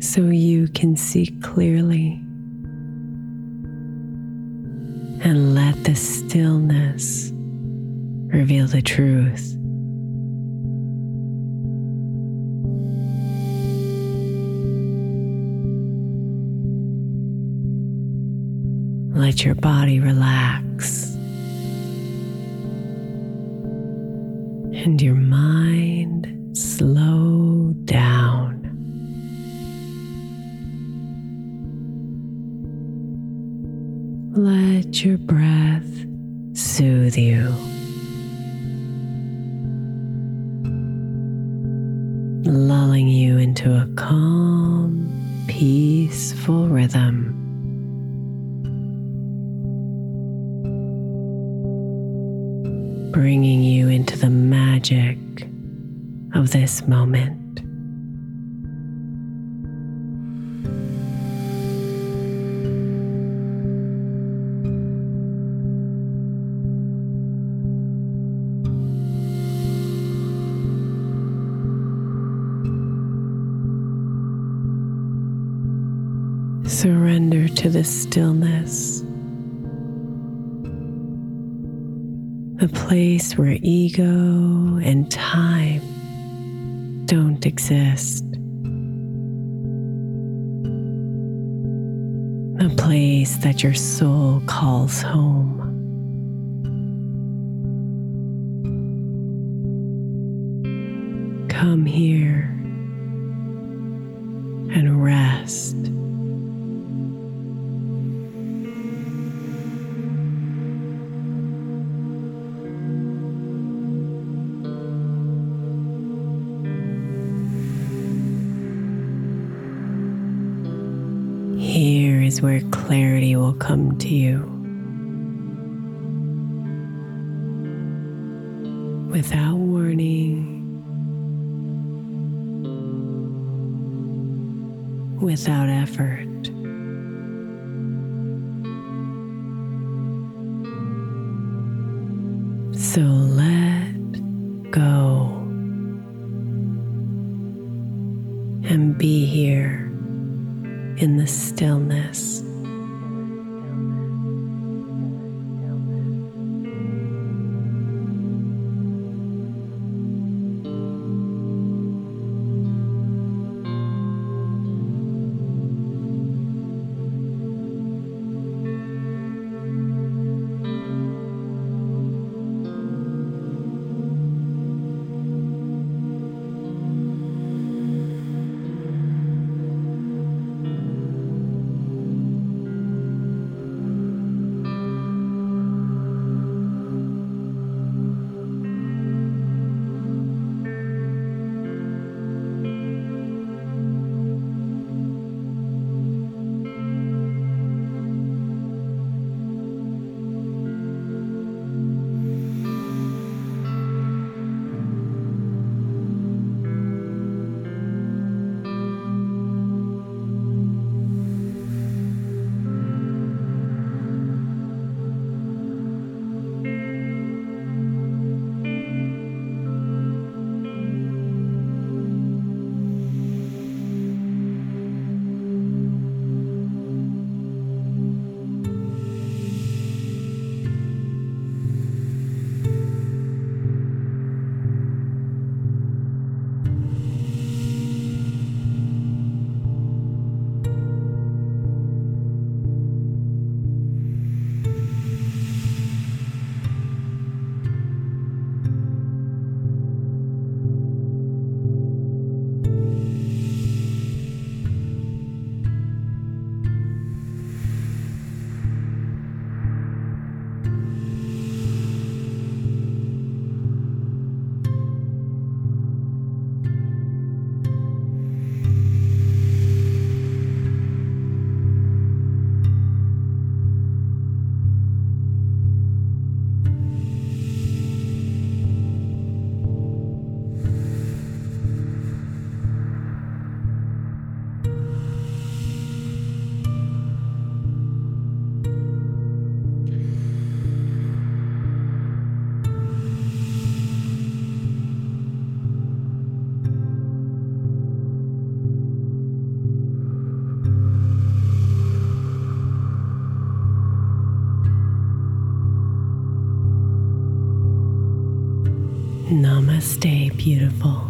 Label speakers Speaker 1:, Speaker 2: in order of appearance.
Speaker 1: so you can see clearly. And let the stillness reveal the truth. Let your body relax. and your mind slow Lulling you into a calm, peaceful rhythm. bringing you into the magic of this moment. Surrender to the stillness a place where ego and time don't exist. A place that your soul calls home. Come here and rest. Where clarity will come to you without warning, without effort. In the stillness. Namaste, beautiful.